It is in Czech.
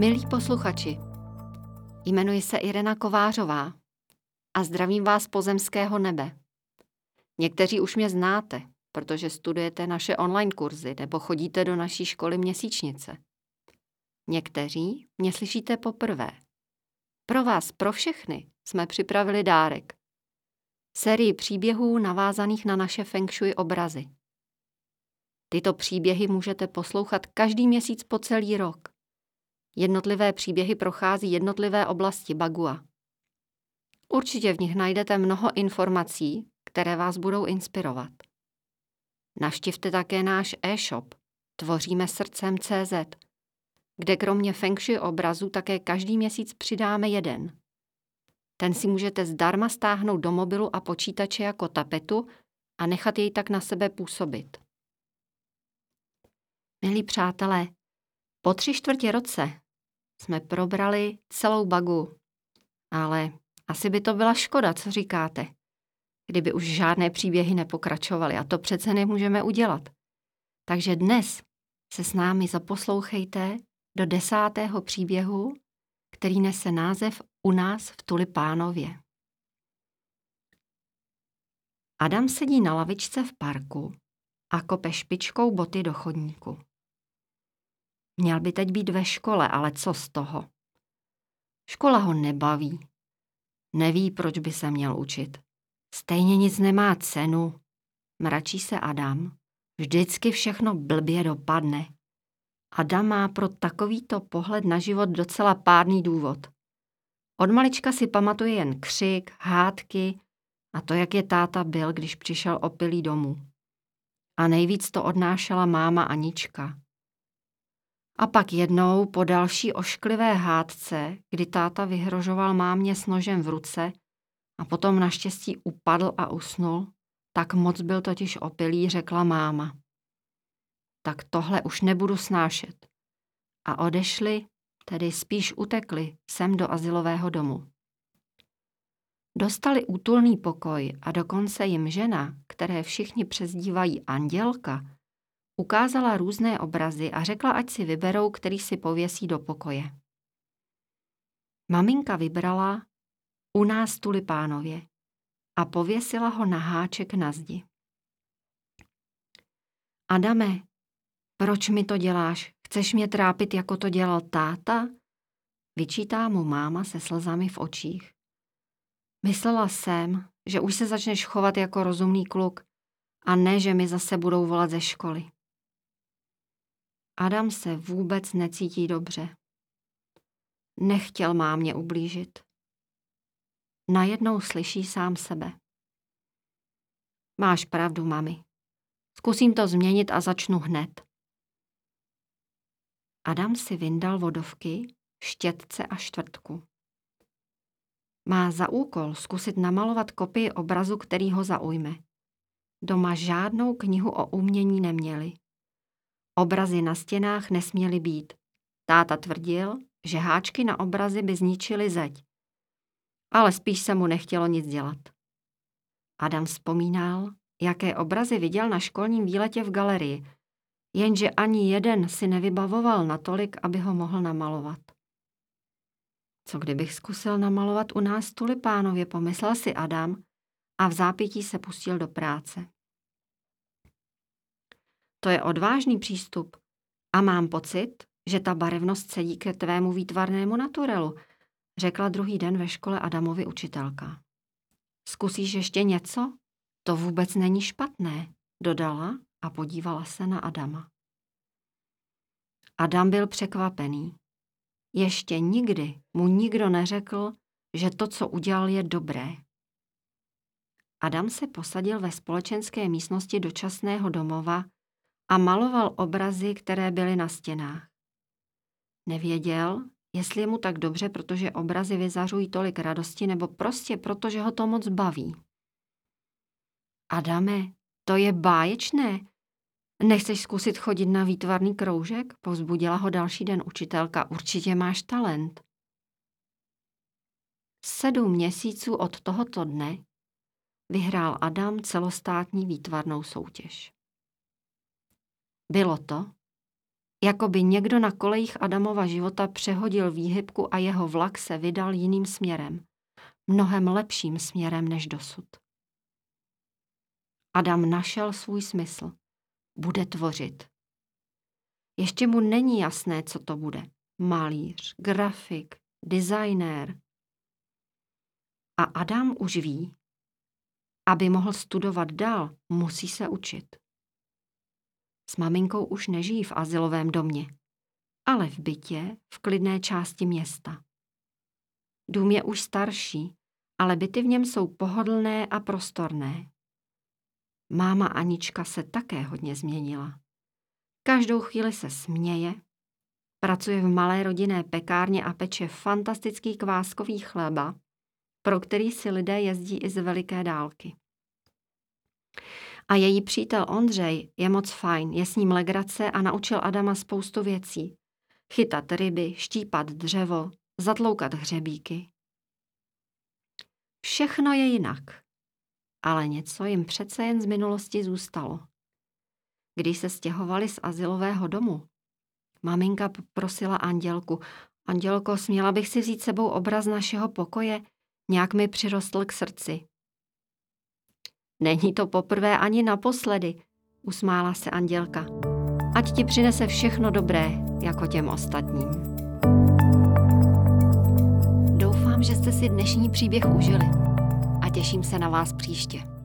Milí posluchači, jmenuji se Irena Kovářová a zdravím vás pozemského nebe. Někteří už mě znáte, protože studujete naše online kurzy nebo chodíte do naší školy měsíčnice. Někteří mě slyšíte poprvé. Pro vás, pro všechny, jsme připravili dárek. Sérii příběhů navázaných na naše feng shui obrazy. Tyto příběhy můžete poslouchat každý měsíc po celý rok. Jednotlivé příběhy prochází jednotlivé oblasti Bagua. Určitě v nich najdete mnoho informací, které vás budou inspirovat. Navštivte také náš e-shop Tvoříme srdcem CZ, kde kromě feng shui obrazu také každý měsíc přidáme jeden. Ten si můžete zdarma stáhnout do mobilu a počítače jako tapetu a nechat jej tak na sebe působit. Milí přátelé, po tři čtvrtě roce jsme probrali celou bagu, ale asi by to byla škoda, co říkáte, kdyby už žádné příběhy nepokračovaly a to přece nemůžeme udělat. Takže dnes se s námi zaposlouchejte do desátého příběhu, který nese název U nás v Tulipánově. Adam sedí na lavičce v parku a kope špičkou boty do chodníku. Měl by teď být ve škole, ale co z toho? Škola ho nebaví. Neví, proč by se měl učit. Stejně nic nemá cenu. Mračí se Adam. Vždycky všechno blbě dopadne. Adam má pro takovýto pohled na život docela pádný důvod. Od malička si pamatuje jen křik, hádky a to, jak je táta byl, když přišel opilý domů. A nejvíc to odnášela máma Anička. A pak jednou po další ošklivé hádce, kdy táta vyhrožoval mámě s nožem v ruce a potom naštěstí upadl a usnul, tak moc byl totiž opilý, řekla máma. Tak tohle už nebudu snášet. A odešli, tedy spíš utekli, sem do asilového domu. Dostali útulný pokoj a dokonce jim žena, které všichni přezdívají Andělka, Ukázala různé obrazy a řekla, ať si vyberou, který si pověsí do pokoje. Maminka vybrala u nás tulipánově a pověsila ho na háček na zdi. Adame, proč mi to děláš? Chceš mě trápit, jako to dělal táta? Vyčítá mu máma se slzami v očích. Myslela jsem, že už se začneš chovat jako rozumný kluk a ne, že mi zase budou volat ze školy. Adam se vůbec necítí dobře. Nechtěl mámě ublížit. Najednou slyší sám sebe. Máš pravdu, mami. Zkusím to změnit a začnu hned. Adam si vyndal vodovky, štětce a čtvrtku. Má za úkol zkusit namalovat kopii obrazu, který ho zaujme. Doma žádnou knihu o umění neměli. Obrazy na stěnách nesměly být. Táta tvrdil, že háčky na obrazy by zničily zeď. Ale spíš se mu nechtělo nic dělat. Adam vzpomínal, jaké obrazy viděl na školním výletě v galerii, jenže ani jeden si nevybavoval natolik, aby ho mohl namalovat. Co kdybych zkusil namalovat u nás tulipánově, pomyslel si Adam a v zápětí se pustil do práce. To je odvážný přístup. A mám pocit, že ta barevnost sedí ke tvému výtvarnému naturelu, řekla druhý den ve škole Adamovi učitelka. Zkusíš ještě něco? To vůbec není špatné, dodala a podívala se na Adama. Adam byl překvapený. Ještě nikdy mu nikdo neřekl, že to, co udělal, je dobré. Adam se posadil ve společenské místnosti dočasného domova a maloval obrazy, které byly na stěnách. Nevěděl, jestli je mu tak dobře, protože obrazy vyzařují tolik radosti, nebo prostě proto, že ho to moc baví. Adame, to je báječné. Nechceš zkusit chodit na výtvarný kroužek? Povzbudila ho další den učitelka. Určitě máš talent. Sedm měsíců od tohoto dne vyhrál Adam celostátní výtvarnou soutěž. Bylo to, Jako by někdo na kolejích Adamova života přehodil výhybku a jeho vlak se vydal jiným směrem. Mnohem lepším směrem než dosud. Adam našel svůj smysl. Bude tvořit. Ještě mu není jasné, co to bude. Malíř, grafik, designér. A Adam už ví, aby mohl studovat dál, musí se učit. S maminkou už nežijí v asilovém domě, ale v bytě v klidné části města. Dům je už starší, ale byty v něm jsou pohodlné a prostorné. Máma Anička se také hodně změnila. Každou chvíli se směje, pracuje v malé rodinné pekárně a peče fantastický kváskový chleba, pro který si lidé jezdí i z veliké dálky. A její přítel Ondřej je moc fajn, je s ním legrace a naučil Adama spoustu věcí. Chytat ryby, štípat dřevo, zatloukat hřebíky. Všechno je jinak, ale něco jim přece jen z minulosti zůstalo. Když se stěhovali z asilového domu, maminka poprosila Andělku, Andělko, směla bych si vzít sebou obraz našeho pokoje, nějak mi přirostl k srdci. Není to poprvé ani naposledy, usmála se Andělka. Ať ti přinese všechno dobré, jako těm ostatním. Doufám, že jste si dnešní příběh užili a těším se na vás příště.